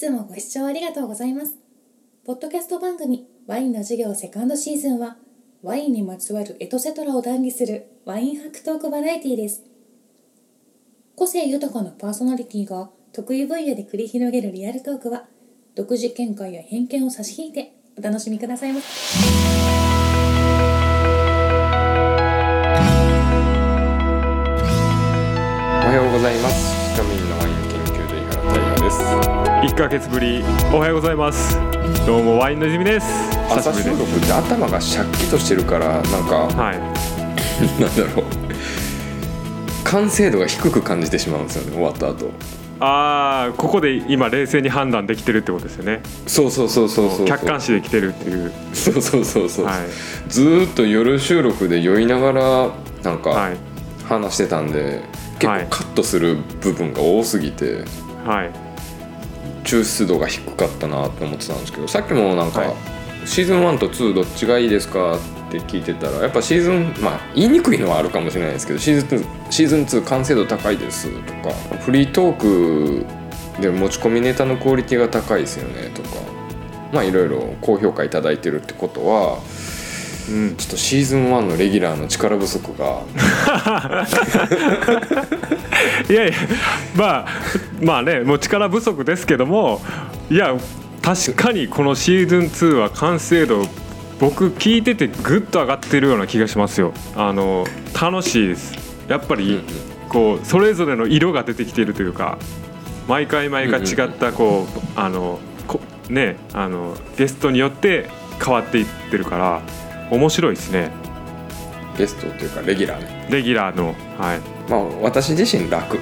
つもご視聴ありがとうございます。ポッドキャスト番組ワインの授業セカンドシーズンはワインにまつわるエトセトラを談義するワインハクトークバラエティです。個性豊かなパーソナリティが得意分野で繰り広げるリアルトークは独自見解や偏見を差し引いてお楽しみくださいませ。おはようございます大也です。1ヶ月ぶりおはようございます。どうもワインの泉です。朝収録って頭がシャッキとしてるからなんかすはい。なんだろう。完成度が低く感じてしまうんですよね終わった後。ああここで今冷静に判断できてるってことですよね。そうそうそうそうそう客観視できてるっていう。そうそうそうそう、はい。ずーっと夜収録で酔いながらなんはかい。話してたんで、結はい。構カットする部分が多すぎてはい。抽出度が低かったなって思ってたんですけどさっきもなんか、はい。シーズン1と2どっちがいいですかって聞いてたらやっぱシーズンまあ言いにくいのはあるかもしれないですけどシーズン2シーズン2完成度高いですとかフリートークで持ち込みネタのクオリティが高いですよねとかまあいろいろ高評価いただいてるってことはうん。ちょっとシーズン1のレギュラーの力不足が。いやいやまあまあねもう力不足ですけどもいや確かにこのシーズン2は完成度僕聞いててぐっと上がってるような気がしますよ。あの楽しいです。やっぱりこうそれぞれの色が出てきているというか毎回毎回違ったこうあのこねあのゲストによって変わっていってるから面白いですね。ゲストっていうかレギュラーね。レギュラーのはい。まあ私自身楽。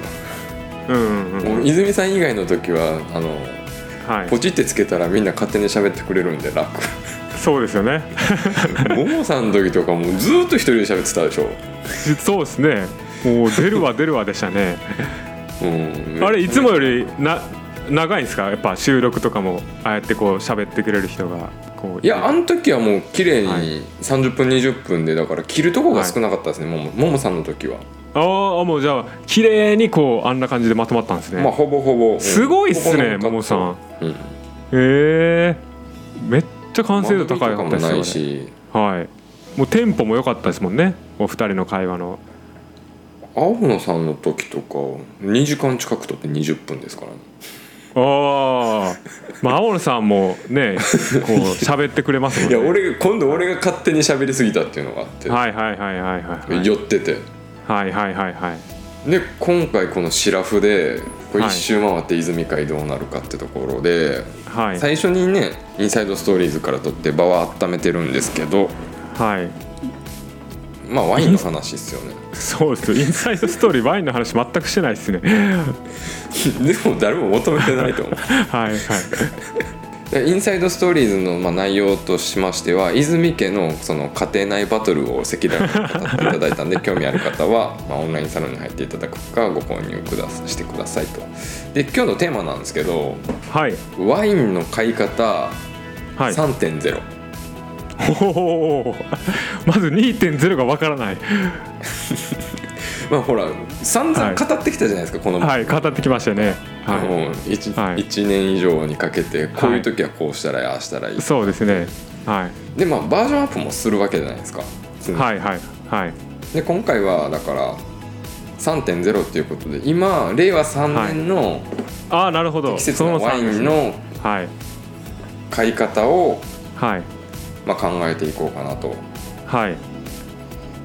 うんうんうん。もう泉さん以外の時はあのはい。ポチってつけたらみんな勝手に喋ってくれるんで楽。そうですよね。ももさんの時とかもうずーっと一人で喋ってたでしょ、そうですね。もう出るわ出るわでしたね。うん、あれいつもよりな長いんですか？やっぱ収録とかもああやってこう喋ってくれる人がこういやあの時はもう綺麗はい。に30分20分でだから切るとこが少なかったですね、ももももさんの時は、ああもうじゃあ綺麗にこうあんな感じでまとまったんですね、まあほぼほぼ、うん。すごいっすねももさん。うん、へえめっちゃ完成度高か間取りとかもないし。はい。もうテンポも良かったですもんね。お二人の会話の。青野さんの時とか2時間近くとって20分ですからねああまあ青野さんもねこう喋ってくれますもんね。いや俺今度俺が勝手に喋りすぎたっていうのがあって、はいはいはいはいはいはい。寄ってて。はいはいはいはい。で今回このシラフでこうはい。一周回って泉会どうなるかってところで、はい。最初にねインサイドストーリーズから撮って場は温めてるんですけどはいまあワインの話ですよね。そうですインサイドストーリーワインの話全くしてないですね。でも誰も求めてないと思う。はいはい。でインサイドストーリーズのまあ内容としましては泉家のその家庭内バトルを赤裸々に語っていただいたんで 興味ある方は、まあ、オンラインサロンに入っていただくかご購入くださしてくださいと。で今日のテーマなんですけどはい。ワインの買い方はい。3.0、おおまず2.0がわからない。まあほら散々はい。語ってきたじゃないですか、この、はい語ってきましたね。はもう 1, はい。年以上にかけてこういう時はこうしたらいい。ああしたらいい、いそうですね。はい。でまあバージョンアップもするわけじゃないですか、はいはいはい。で今回はだから3.0っていうことで今令和3年のああなるほど。季節のワインのはい。買い方を、はいまあ、考えていこうかなと。はい。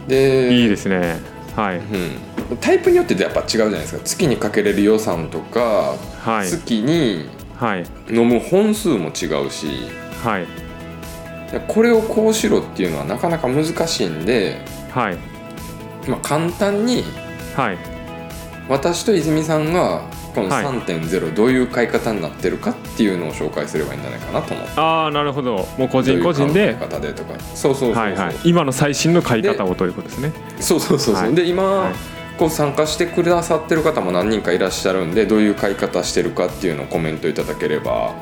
でいいですね。はい。うん、タイプによってやっぱ違うじゃないですか。月にかけれる予算とか、はい。月にはい。飲む本数も違うしはい。これをこうしろっていうのはなかなか難しいんで、はい。まあ、簡単にはい。私と泉さんがこのはい。3.0どういう買い方になってるかっていうのを紹介すればいいんじゃないかなと思って。ああなるほど。もう個人個人で？方でとか。そうそうそうそう、はいはい。今の最新の買い方をということですね。そうそうそうそう、はい。で今、はい。こう参加してくださってる方も何人かいらっしゃるんでどういう買い方してるかっていうのをコメントいただければ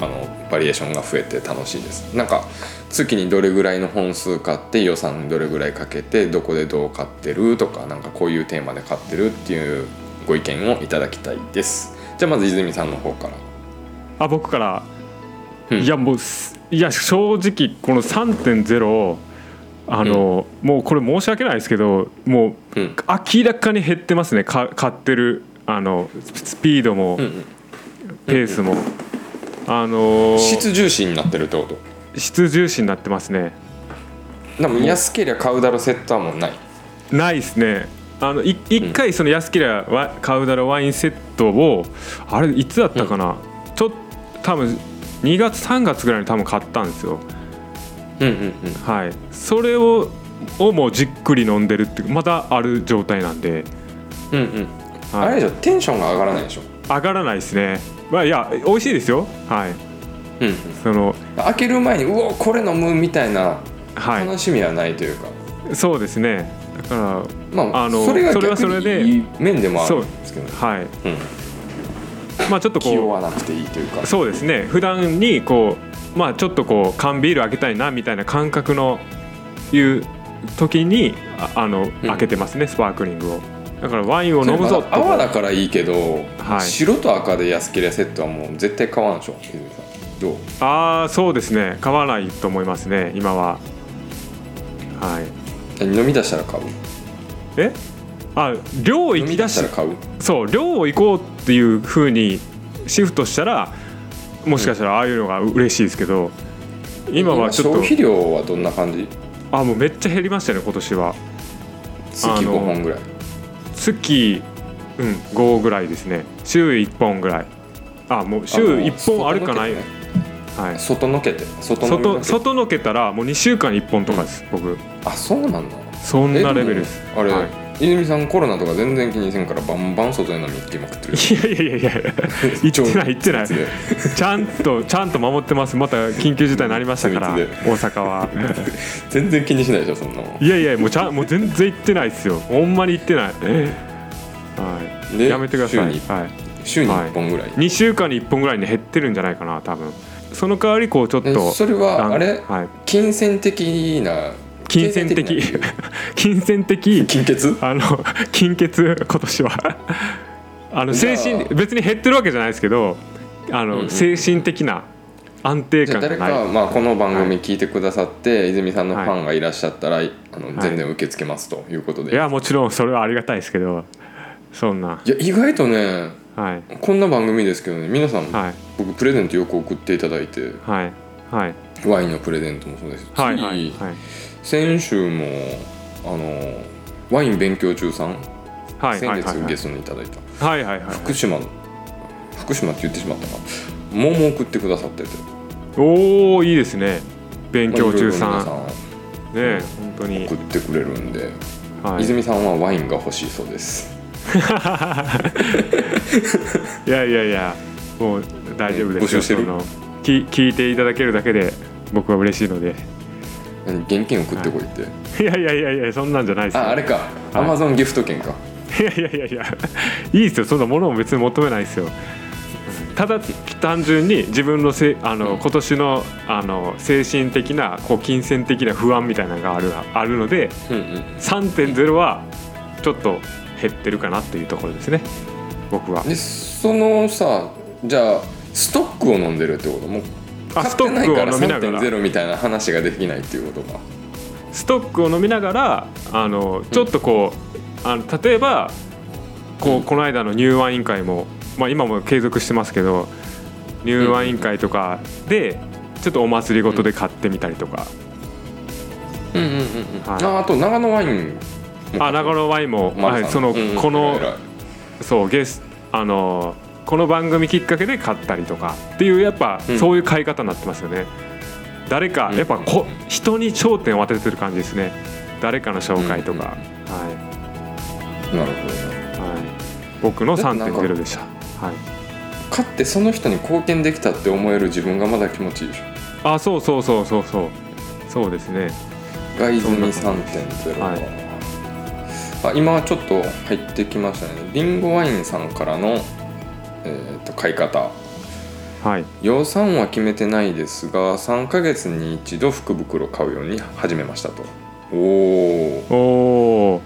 あのバリエーションが増えて楽しいです。なんか月にどれぐらいの本数買って予算どれぐらいかけてどこでどう買ってるとかなんかこういうテーマで買ってるっていうご意見をいただきたいです。じゃあまず泉さんの方から。あ僕から、うん。いやもうすいや正直この3.0あの、もうこれ申し訳ないですけどもううん。明らかに減ってますね。か買ってるあのスピードも、うんうん。ペースも、あのー質重視になってるってこと？質重視になってますね。でも安けりゃ買うだろセットはもうない。ないですねあのい一回その安ければワカウダロワインセットをあれいつだったかな、ちょっと多分2月3月ぐらいに多分買ったんですよ。うんうんうん。はい。それををもうじっくり飲んでるってまだある状態なんで、うんうん。はい。あれでしょテンションが上がらないでしょ。上がらないですね。まあいや美味しいですよ。はい。うんうん。その開ける前にうおこれ飲むみたいなは楽しみはないというか、いそうですねだかまああのそれが逆それでにいい面でもあるんですけどね。らはい。うん、まあちょっと気負こわなくていいというか。うそうですね。普段にこうまあちょっとこう缶ビール開けたいなみたいな感覚のいう時にああの開けてますね、スパークリングを。だからワインを飲むぞ泡だからいいけど、はい。白と赤で安けりゃセットはもう絶対買わんでしょどう？ああそうですね。買わないと思いますね今は。はい飲み出したら買う？え？あ量行き出し。た出しら買う？そう量を行こうっていう風にシフトしたらもしかしたらああいうのが嬉しいですけど今はちょっと。消費量はどんな感じ？あもうめっちゃ減りましたね今年は。月あの5本ぐらい。月うん5ぐらいですね。週1本ぐらい。あもう週1本あるかない、はい、外のけて外のけて。外外のけたらもう2週間に1本とかです、僕。あそうなんだ。そんなレベルです。あれ、はい。泉さんコロナとか全然気にせんからバンバン外で飲み行きまくってる。いやいやいやいや。言ってない言ってない。ちゃんとちゃんと守ってます。また緊急事態になりましたから秘大密阪は。全然気にしないでしょそんなもんいやいやもうちゃんもう全然言ってないですよ。ほんまに言ってない。はい。でやめてください、週にはい、週に1本ぐらい、2週間に1本ぐらいに減ってるんじゃないかな多分その代わりこうちょっえとそれはあれ？はい、金銭的な金銭的。金銭的。金欠？あの金欠今年は。あの精神別に減ってるわけじゃないですけどあの、うんうん。精神的な安定感誰か、まあ、この番組聞いてくださって、泉さんのファンがいらっしゃったら、あのい全然受け付けますということで、いやもちろんそれはありがたいですけどそんな。いや意外とねはい。こんな番組ですけどね皆さん、はい。僕プレゼントよく送っていただいてはい。はい。ワインのプレゼントもそうです。し、はいはい。はい。先週もあのワイン勉強中さん、はい。先月ゲストにいただいた、はい。はい。はい。福島の福島って言ってしまったか。桃送ってくださってて。おおいいですね。勉強中さん。ね本当に。送ってくれるんで、はい。泉さんはワインが欲しいそうですいやいやいやもう大丈夫ですよ。募集してる？そのき聞いていただけるだけで僕は嬉しいので。何？現金送ってこいって、い。やいやいやいやそんなんじゃないですよ。ああれか。アマゾンギフト券か。いやいやいやいやいいですよ。そんなものも別に求めないですよ。ただ単純に自分のせあの、うん。今年のあの精神的なこう金銭的な不安みたいなのがあるあるのでうんうん。3.0はちょっと減ってるかなっていうところですね。僕は。でそのさじゃあストックを飲んでるってこともうあ買ってないからストックを飲みながら。3.0みたいな話ができないっていうことかストックを飲みながらあのちょっとこう、あの例えばこうこの間のニューワイン会も、まあ、今も継続してますけどニューワイン会とかでちょっとお祭りごとで買ってみたりとか、うんうんうんうん。はい。ああと長野ワインもあ長野ワインも、はい、その、このそうゲスあのこの番組きっかけで買ったりとかっていうやっぱ、うん。そういう買い方になってますよね。誰かうん。やっぱこ人に焦点を当ててる感じですね。誰かの紹介とか、うんはい。なるほどね。はい、僕のだってなんか3.0でした。はい、買ってその人に貢献できたって思える自分がまだ気持ちいいでしょ。あ、そうそうそうそうそう。そうですね。ガイズミそんな3.0、はいあ今ちょっと入ってきましたね。リンゴワインさんからの、えー、と買い方。はい。予算は決めてないですが3ヶ月に一度福袋買うように始めましたと。おおおお。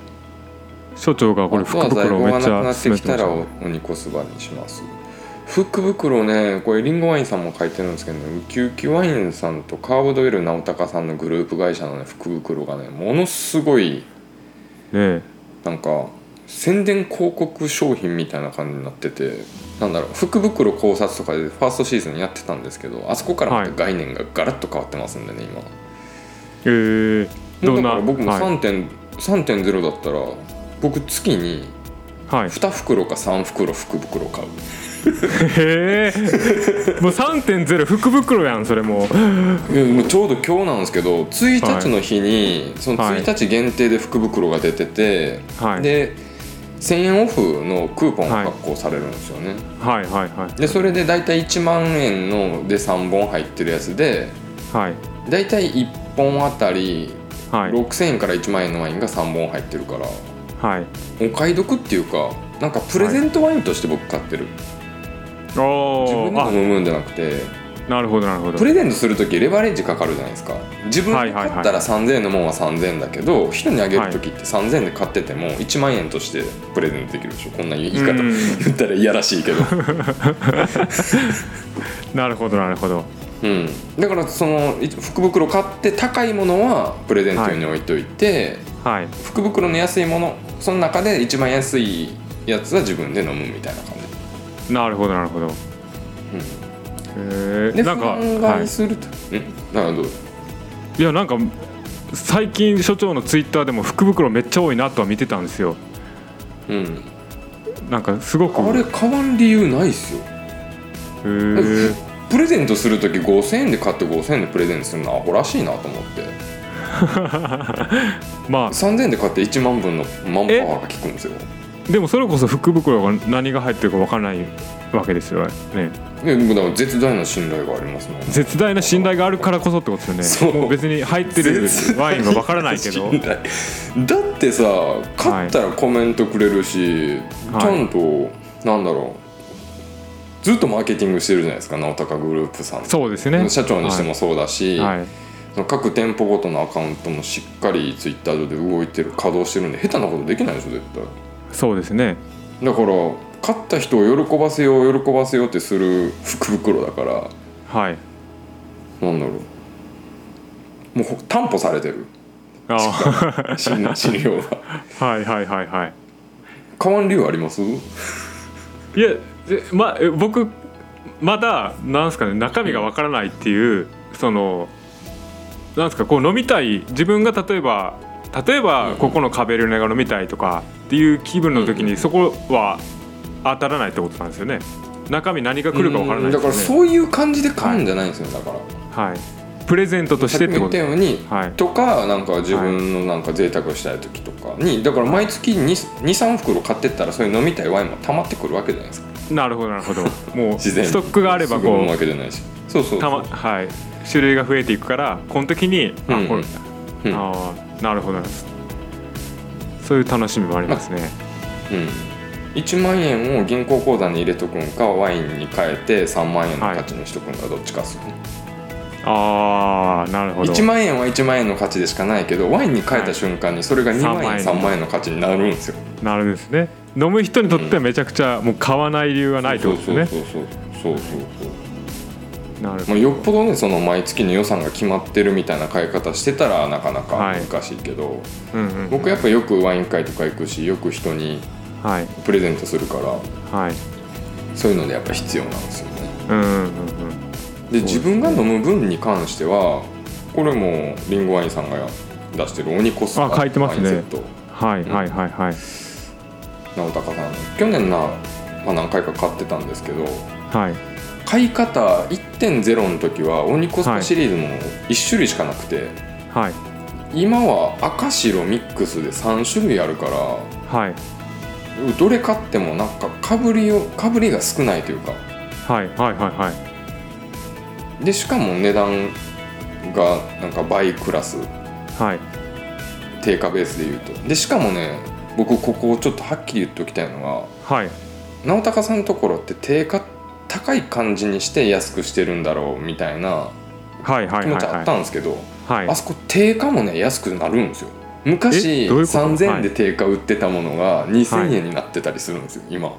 所長がこれ福あとは在庫袋をめっちゃがなくなってきたらてましたね。お鬼こすばにします。福袋ねこれリンゴワインさんも書いてるんですけどね。ウキウキワインさんとカーブドエル直高さんのグループ会社のね福袋がねものすごいねなんか宣伝広告商品みたいな感じになっててなんだろう福袋考察とかでファーストシーズンやってたんですけどあそこからまた概念がガラッと変わってますんでね今。えー、どんな？だから僕もはい。3.0、3.0だったら僕月にはい、2袋か3袋福袋買うへえもう3.0福袋やんそれも。うちょうど今日なんですけど1日の日に、その1日限定で福袋が出てて、はい。で1000円オフのクーポンが発行されるんですよね、はいはいはい。でそれで大体1万円ので3本入ってるやつではい。大体1本あたりはい。6000円から1万円のワインが3本入ってるから。はいお買い得っていうかなんかプレゼントワインとして僕買ってる、お自分でー。飲むんじゃなくて。あなるほどなるほど。プレゼントする時レバレッジかかるじゃないですか。自分ではいはいはい。買ったら3000円のもんは3000円だけど人にあげる時って3000円で買ってても1万円としてプレゼントできるでしょ。こんな言い方うん。言ったらいやらしいけど。なるほどなるほど。うん。だからそのい福袋買って高いものはプレゼント用に置いといて、はい。福袋の安いものその中で一番安いやつは自分で飲むみたいな感じなるほどなるほど。へでえなんか、憤は慨すると、うんなるほどい、いやなんか最近所長のツイッターでも福袋めっちゃ多いなとは見てたんですよ。うん。なんかすごく。あれ買わん理由ないっすよ。へー。プレゼントする時5000円で買って5000円でプレゼントするのアホらしいなと思って。ま3000円で買って1万分のマンパワーが効くんですよ。あでもそれこそ福袋が何が入ってるかわからないわけですよね。でもだから絶大な信頼がありますもん絶大な信頼があるからこそってことですよね。そう。もう別に入ってるワインはわからないけど。だってさ買ったらコメントくれるし、はい。ちゃんとなんだろう。ずっとマーケティングしてるじゃないですか直高グループさん。そうですね。社長にしてもそうだし、はい、はい。各店舗ごとのアカウントもしっかりツイッター上で動いてる稼働してるんで下手なことできないでしょ絶対そうですね。だから買った人を喜ばせよう喜ばせようってする福袋だから。はい。なんだろう。もうほ担保されてる。あ死ぬ死ぬよう はいはいはいはい。買わん理由あります？いやでまえ僕まだなんすかね中身がわからないっていうそのなんすかこう飲みたい自分が例えば例えばここのカベルネが飲みたいとかっていう気分の時にそこは当たらないってことなんですよね。中身何が来るかわからないだからですよねそういう感じで買うんじゃないんですよだから。はいプレゼントとしてってこと。さっきも言ったように、はい。とかなんか自分のなんか贅沢したい時とかにだから毎月23袋買ってったらそういう飲みたいワインも溜まってくるわけじゃないですか。なるほどなるほど。もう 自然に。ストックがあればすぐ飲むわこけじゃないしそうそうそう。うたまはい。種類が増えていくからこの時にあうんこれ。うん。ああなるほど。そういう楽しみもありますね。うん、1万円を銀行口座に入れとくんかワインに変えて3万円の価値にしとくんかどっちかっすよね、ああなるほど。1万円は1万円の価値でしかないけどワインに変えた瞬間にそれが2万円、はい。3万円の価値になるんですよ。なるんですね。飲む人にとってはめちゃくちゃもう買わない理由がないってことですね。そうそうそうそうそうそうまあ、よっぽどねその毎月の予算が決まってるみたいな買い方してたらなかなかはい。難しいけど、うんうん僕やっぱよくワイン会とか行くしよく人にはい。プレゼントするからはい。そういうのでやっぱ必要なんですよね。うんうんうんうん。で自分が飲む分に関してはこれもリンゴワインさんが出してる鬼コスパあ書いてますね。ワインセット。はいはいはいはい。直高さん去年な、まあ、何回か買ってたんですけどはい買い方1.0の時は鬼コスパシリーズも1種類しかなくて、はい。今は赤白ミックスで3種類あるからはい。どれ買ってもなんかかぶりをかぶりが少ないというか。はいはいはいはい。でしかも値段がなんか倍クラス。はい。定価ベースで言うと。でしかもね僕ここをちょっとはっきり言っておきたいのははい。直高さんのところって定価高い感じにして安くしてるんだろうみたいなはいはい気持ちあったはいんですけど、はい。あそこ定価もね安くなるんですよ。昔ういうこと？3000円で定価売ってたものが2000円になってたりするんですよ、今。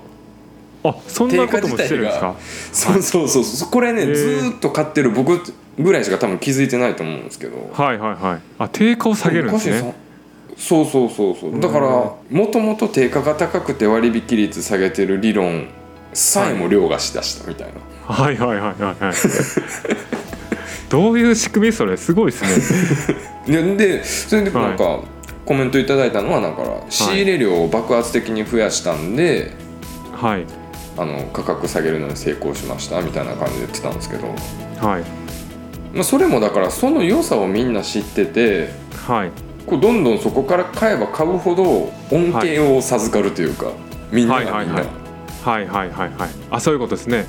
あそんなこともしてるんですか？そうそうそう。そうこれね、ずーっと買ってる僕ぐらいしか多分気づいてないと思うんですけど。はいはいはい。あ定価を下げるんですね。そうそうそうそう。だからもともと定価が高くて割引率下げてる理論さえも凌駕しだしたみたいな、はい。はいはいはいはい。どういう仕組みそれ？すごいですね。ででそれでなんか、コメントいただいたのはだから仕入れ量を爆発的に増やしたんで、はい。あの価格下げるのに成功しましたみたいな感じで言ってたんですけど、はい。まあ、それもだからその良さをみんな知っててはい。こうどんどんそこから買えば買うほど恩恵を授かるというか、みんながみんな、はいはいはいはいはいはいはい。あそういうことですね。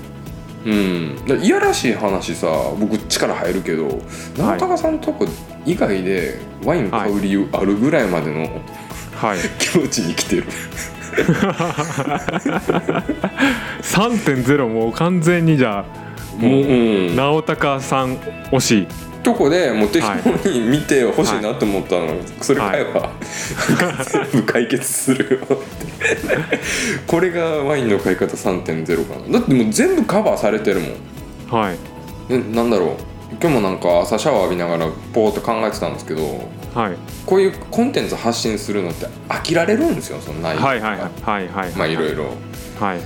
うん、だいやらしい話さ僕力入るけど直高さんとこ以外でワイン買う理由あるぐらいまでのはい。気持ちに来てる、3.0もう完全にじゃあもう、もううん、直高さん推しとこでもう適当に見てほしいなと思ったの、それ買えば、全部解決するよって。これがワインの買い方3.0かな。だってもう全部カバーされてるもん。はい。えなんだろう。今日もなんか朝シャワー浴びながらポーっと考えてたんですけどはい。こういうコンテンツ発信するのって飽きられるんですよその内容とかはいはいはいはいはいまあいろいろ。はい。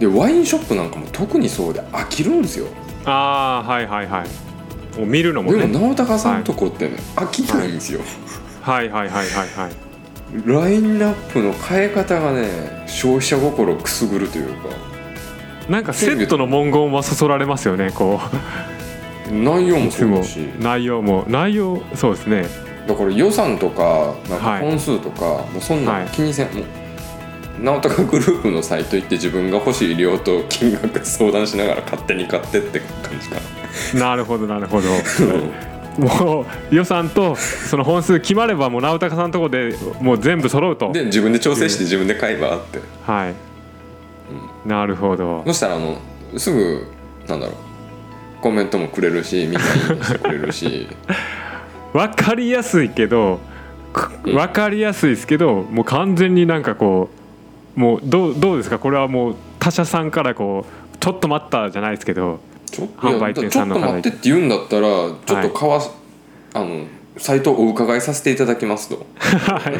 でワインショップなんかも特にそうで飽きるんですよ。ああはいはいはいもう見るのもでねも直高さんとこってね、飽きないんですよ。はいはいはいはいはい。ラインナップの変え方がね消費者心をくすぐるというか。なんかセットの文言はそそられますよねこ内容もそうだし。内容も。内容そうですね。だから予算とかなんかはい。本数とか、もうそんな気にせん、もう直高グループのサイト行って自分が欲しい量と金額相談しながら勝手に買ってって感じかな。るほどなるほど。なもう予算とその本数決まればもう直高さんのとこでもう全部揃うと。で自分で調整して自分で買えばって。はい、なるほど。そしたらあのすぐなんだろうコメントもくれるしみんないいねしてくれるし。分かりやすいけど分かりやすいですけどもう完全になんかこうもうどうどうですか？これはもう他社さんからこうちょっと待ったじゃないですけどちょ販売店いやちょっと待ってって言うんだったらちょっと買わ、あのサイトをお伺いさせていただきますと。はい。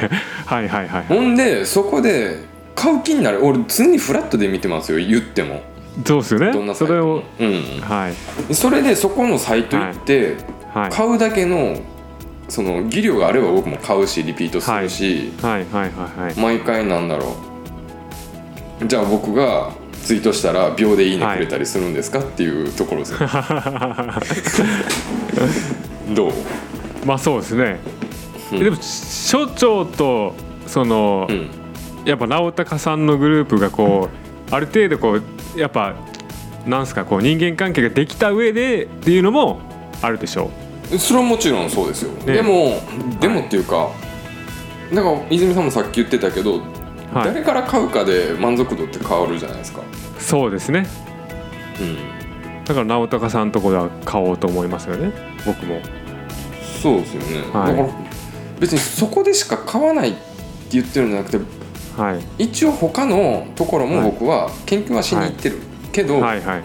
はいはいはいほんでそこで買う気になる。俺常にフラットで見てますよ言っても。そうですよどんなそれをもうん。はい。それでそこのサイト行って、はい。買うだけのその技量があれば僕も買うしリピートするし、はい。はい。はい。はい。毎回なんだろうじゃあ僕がツイートしたら秒でいいねはいくれたりするんですかっていうところですよ どう、まあそうですね、うん。でも所長とその、うん、やっぱ直高さんのグループがこうある程度こうやっぱなんすかこう人間関係ができた上でっていうのもあるでしょそれはもちろんそうですよ、ね。でもでもっていうかだから泉さんもさっき言ってたけど、う、はい、誰から買うかで満足度って変わるじゃないですか、そうですね。うん、だから直高さんのとこでは買おうと思いますよね。僕も。そうですよね、はい。だから別にそこでしか買わないって言ってるんじゃなくてはい。一応他のところも僕は研究はしに行ってる、けど、はいはい。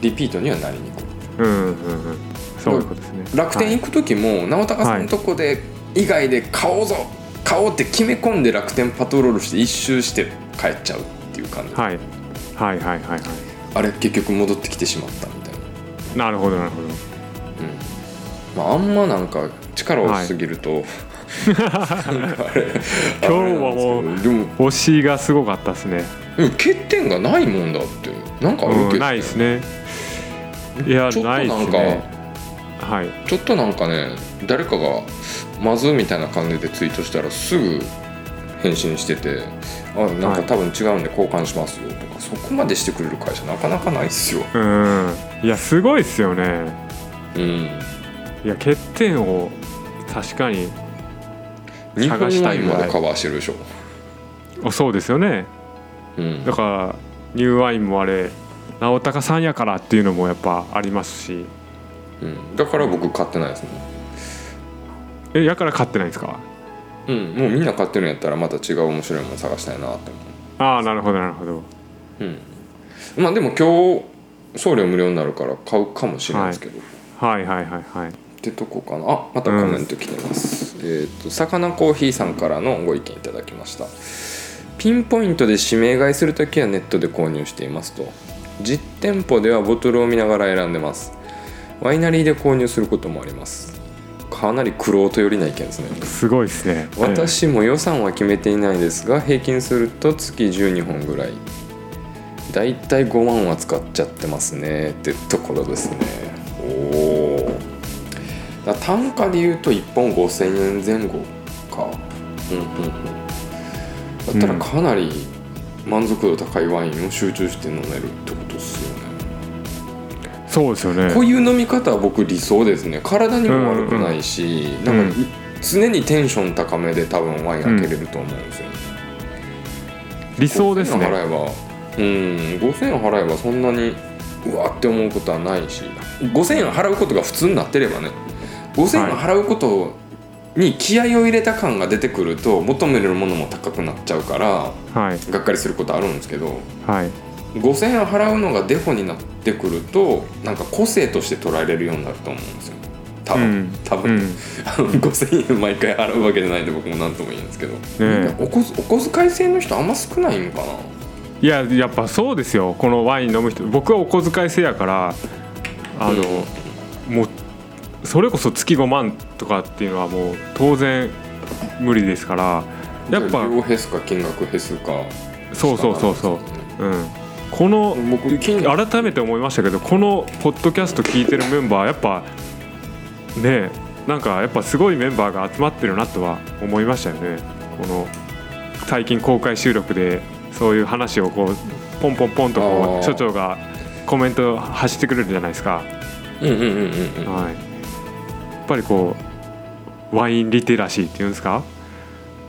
リピートにはなりにくい。うんうんうん。そういうことですね。楽天行く時も直高さんのとこで以外で買おうぞ買おうって決め込んで楽天パトロールして一周して帰っちゃうっていう感じ、はい、はいはいはいはい。はいあれ結局戻ってきてしまったみたいな、なるほどなるほど。まあ、あんまなんか力をしすぎると、なんかあれ今日はもうでも推しがすごかったですね。欠点がないもんだってなんかあるけど、うんないですね。いやないなんか、ですね。はい。ちょっとなんかね誰かが「まず」みたいな感じでツイートしたらすぐ返信してて「あなんか多分違うんで交換しますよ」とかそこまでしてくれる会社なかなかないっすよ。うん。いやすごいっすよね。うん、いや欠点を確かに探したいまでカバーしてるでしょ。あそうですよね。うん。だからニューワインもあれ直高さんやからっていうのもやっぱありますし。うん、だから僕買ってないですもん。えやから買ってないんですか？うん、もうみんな買ってるんやったらまた違う面白いもの探したいなって思ああなるほどなるほど。う。まあでも今日送料無料になるから買うかもしれないですけど、はいはいはいはい。ってとこかな。あまたコメント来てます、えっ、とさかなコーヒーさんからのご意見いただきました。ピンポイントで指名買いするときはネットで購入していますと。実店舗ではボトルを見ながら選んでます。ワイナリーで購入することもありますかなりクロート寄りな意見ですね。すごいですね。私も予算は決めていないですが平均すると月12本ぐらい。だいたい5万は使っちゃってますね。ってところですね。おお単価で言うと1本5000円前後か。うんうんうん。だったらかなり満足度高いワインを集中して飲めるってこそうですよね。こういう飲み方は僕理想ですね。体にも悪くないし、んなんか常にテンション高めで多分ワイン開けれると思うんですよ、ね。理想です5000円ね払えばうん5000円払えばそんなにうわって思うことはないし。5000円払うことが普通になってればね。5000円払うことに気合を入れた感が出てくると求めるものも高くなっちゃうからはい。がっかりすることあるんですけど。はい5000円払うのがデフォになってくるとなんか個性として捉えれるようになると思うんですよ。多分、うん。多分、うん。あの5000円毎回払うわけじゃないんで僕も何とも言うんですけど、え。お小お小遣い制の人あんま少ないんかな？いややっぱそうですよ。このワイン飲む人。僕はお小遣い制やからあの、もうそれこそ月5万とかっていうのはもう当然無理ですからやっぱ量減すか金額減すか。そうそうそうそう。うんこの改めて思いましたけどこのポッドキャスト聞いてるメンバーやっぱねなんかやっぱすごいメンバーが集まってるなとは思いましたよね。この最近公開収録でそういう話をこうポンポンポンとあこー。う所長がコメント発してくれるじゃないですか、うんうんうんうんうん。はい、やっぱりこうワインリテラシーっていうんですか、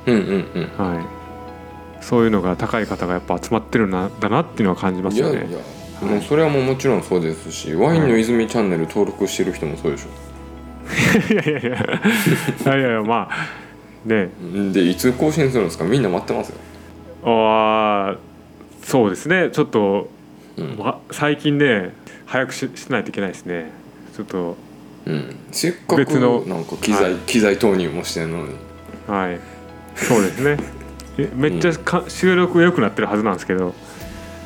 うんうんうん。はい、そういうのが高い方がやっぱ集まってるんだなっていうのは感じますよね。いやいやもうそれはもうもちろんそうですしワインの泉チャンネル登録してる人もそうでしょ。いやいやいやいやいやいやまあね。でいつ更新するんですか？みんな待ってますよ。あーそうですね。ちょっと、うん。わ最近ね早くししないといけないですね。ちょっとうん。せっかく別のなんか機材、はい。機材投入もしてんのに。はい。そうですねえめっちゃか、収録良くなってるはずなんですけど。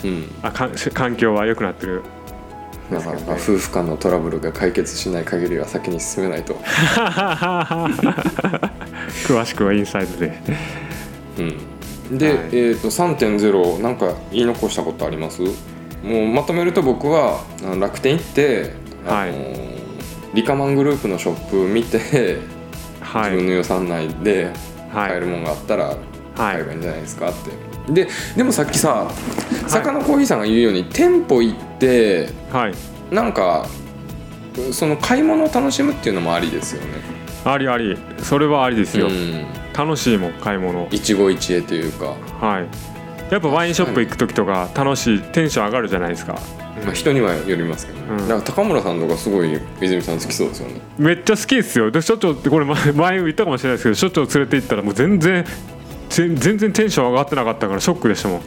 うん。あか環境は良くなってる。だからまあ夫婦間のトラブルが解決しない限りは先に進めないと。詳しくはインサイドで。うん。で、はい。えー、と3.0なんか言い残したことあります？もうまとめると僕はあの楽天行って、あのはい。リカマングループのショップ見て、はい。自分の予算内ではい。買えるものがあったらはい買えばい。いんじゃないですかって、ででもさっきさ坂のコーヒーさんが言うように店舗行ってはい。なんかその買い物を楽しむっていうのもありですよね。ありあり。それはありですよ、うん。楽しいもん買い物。一期一会というか、はい。やっぱワインショップ行く時とか楽しいテンション上がるじゃないですか。まあ、人にはよりますけど、ね。うん。だから高村さんとかすごい泉さん好きそうですよね。めっちゃ好きですよ。で所長ってこれ前前言ったかもしれないですけど所長連れて行ったらもう全然全全然テンション上がってなかったからショックでしたもん。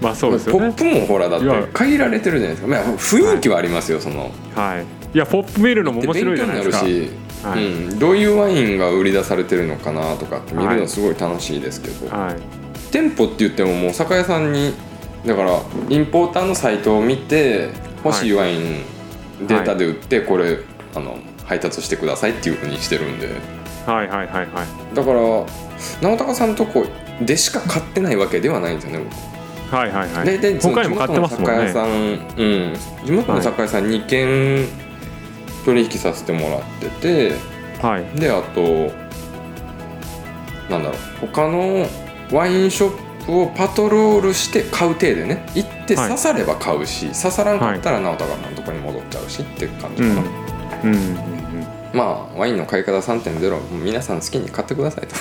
まあそうですよね。ポップもほらだって限られてるじゃないですか、まあ、雰囲気はありますよ、その。はい。いやポップ見るのも面白いじゃないですか。はい。うん、どういうワインが売り出されてるのかなとかって見るのすごい楽しいですけど、はい。店舗って言ってももう酒屋さんにだからインポーターのサイトを見て欲しいワインデータで売ってこれあの配達してくださいっていうふうにしてるんではいはいはいはい。だから直高さんとこでしか買ってないわけではないんですよね僕。はいはいはい。大体その他にも買ってますもん地元の酒屋さねん、うん、地元の酒屋さん2軒取引させてもらっててはい。であとなんだろう他のワインショップをパトロールして買う体でね行ってはい。刺されば買うし、刺さらんかったら直太がのとこに戻っちゃうしっていう感じうんかな、うん。うんまあワインの買い方3.0もう皆さん好きに買ってくださいと。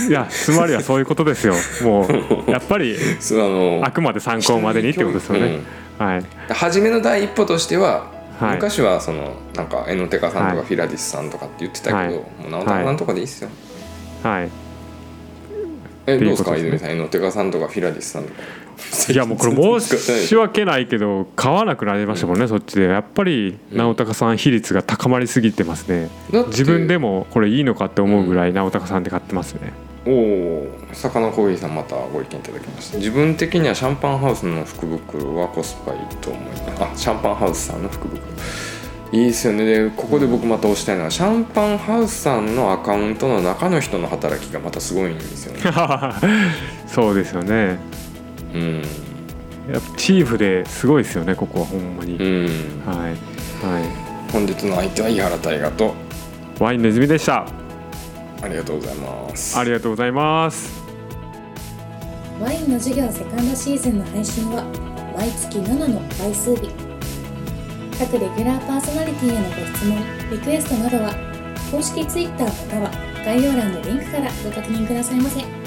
うんいやつまりはそういうことですよ。もうやっぱりあのあくまで参考までにってことですよね、はい。うん初めの第一歩としてははい。昔はそのなんかエノテカさんとはい。かフィラディスさんとかって言ってたけど、はい。もう直太さんとかでいいっすよ、はい。えどうですかね。泉さんエノテカさんとかフィラディスさんとかいやもうこれ申し訳ないけど買わなくなりましたもんね、そっちで。やっぱり直高さん比率が高まりすぎてますね。自分でもこれいいのかって思うぐらい直高さんで買ってますね。おお魚コーヒーさんまたご意見いただきました。自分的にはシャンパンハウスの福袋はコスパいいと思います。あシャンパンハウスさんの福袋。いいですよね。でここで僕また押したいのはシャンパンハウスさんのアカウントの中の人の働きがまたすごいんですよね。そうですよねうん。やっぱチーフですごいですよねここはほんまに、うん。はい。は本日の相手は井原大河と。いワインネズミでした。ありがとうございます。ありがとうございます。ワインの授業セカンドシーズンの配信は毎月7の倍数日。各レギュラーパーソナリティへのご質問リクエストなどは公式 Twitter または概要欄のリンクからご確認くださいませ